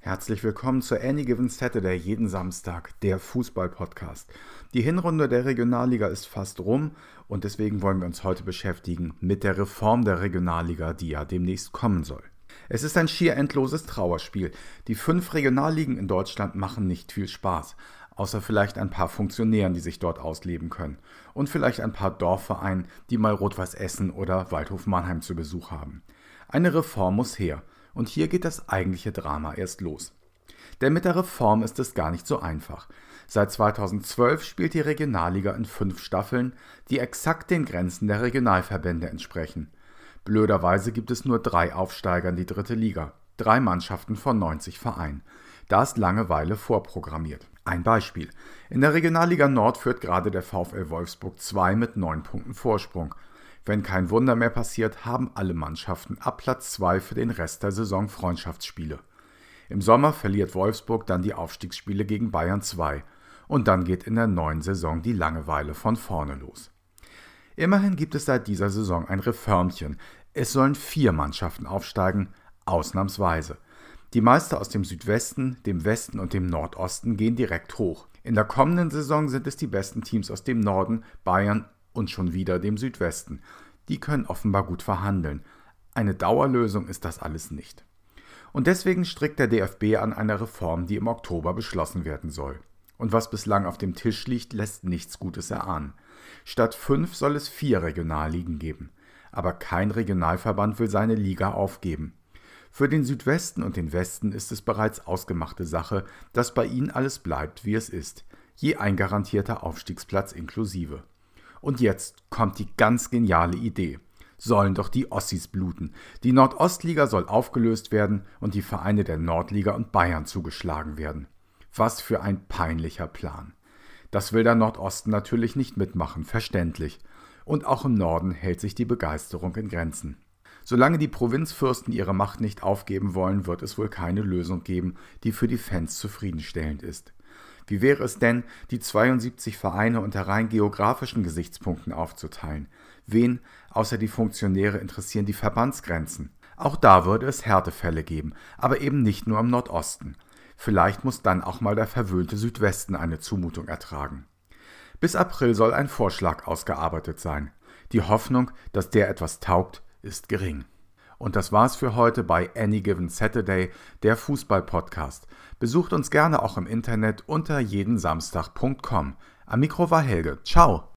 Herzlich willkommen zu Any Given Saturday jeden Samstag, der Fußball-Podcast. Die Hinrunde der Regionalliga ist fast rum und deswegen wollen wir uns heute beschäftigen mit der Reform der Regionalliga, die ja demnächst kommen soll. Es ist ein schier endloses Trauerspiel. Die fünf Regionalligen in Deutschland machen nicht viel Spaß, außer vielleicht ein paar Funktionären, die sich dort ausleben können. Und vielleicht ein paar Dorfvereinen, die mal Rot-Weiß Essen oder Waldhof Mannheim zu Besuch haben. Eine Reform muss her. Und hier geht das eigentliche Drama erst los. Denn mit der Reform ist es gar nicht so einfach. Seit 2012 spielt die Regionalliga in fünf Staffeln, die exakt den Grenzen der Regionalverbände entsprechen. Blöderweise gibt es nur drei Aufsteiger in die dritte Liga, drei Mannschaften von 90 Vereinen. Da ist Langeweile vorprogrammiert. Ein Beispiel. In der Regionalliga Nord führt gerade der VfL Wolfsburg 2 mit neun Punkten Vorsprung. Wenn kein Wunder mehr passiert, haben alle Mannschaften ab Platz 2 für den Rest der Saison Freundschaftsspiele. Im Sommer verliert Wolfsburg dann die Aufstiegsspiele gegen Bayern 2 und dann geht in der neuen Saison die Langeweile von vorne los. Immerhin gibt es seit dieser Saison ein Reformchen. Es sollen vier Mannschaften aufsteigen, ausnahmsweise. Die Meister aus dem Südwesten, dem Westen und dem Nordosten gehen direkt hoch. In der kommenden Saison sind es die besten Teams aus dem Norden, Bayern und schon wieder dem Südwesten. Die können offenbar gut verhandeln. Eine Dauerlösung ist das alles nicht. Und deswegen strickt der DFB an einer Reform, die im Oktober beschlossen werden soll. Und was bislang auf dem Tisch liegt, lässt nichts Gutes erahnen. Statt fünf soll es vier Regionalligen geben. Aber kein Regionalverband will seine Liga aufgeben. Für den Südwesten und den Westen ist es bereits ausgemachte Sache, dass bei ihnen alles bleibt, wie es ist, je ein garantierter Aufstiegsplatz inklusive. Und jetzt kommt die ganz geniale Idee. Sollen doch die Ossis bluten. Die Nordostliga soll aufgelöst werden und die Vereine der Nordliga und Bayern zugeschlagen werden. Was für ein peinlicher Plan. Das will der Nordosten natürlich nicht mitmachen, verständlich. Und auch im Norden hält sich die Begeisterung in Grenzen. Solange die Provinzfürsten ihre Macht nicht aufgeben wollen, wird es wohl keine Lösung geben, die für die Fans zufriedenstellend ist. Wie wäre es denn, die 72 Vereine unter rein geografischen Gesichtspunkten aufzuteilen? Wen, außer die Funktionäre, interessieren die Verbandsgrenzen? Auch da würde es Härtefälle geben, aber eben nicht nur im Nordosten. Vielleicht muss dann auch mal der verwöhnte Südwesten eine Zumutung ertragen. Bis April soll ein Vorschlag ausgearbeitet sein. Die Hoffnung, dass der etwas taugt, ist gering. Und das war's für heute bei Any Given Saturday, der Fußball-Podcast. Besucht uns gerne auch im Internet unter jedensamstag.com. Am Mikro war Helge. Ciao!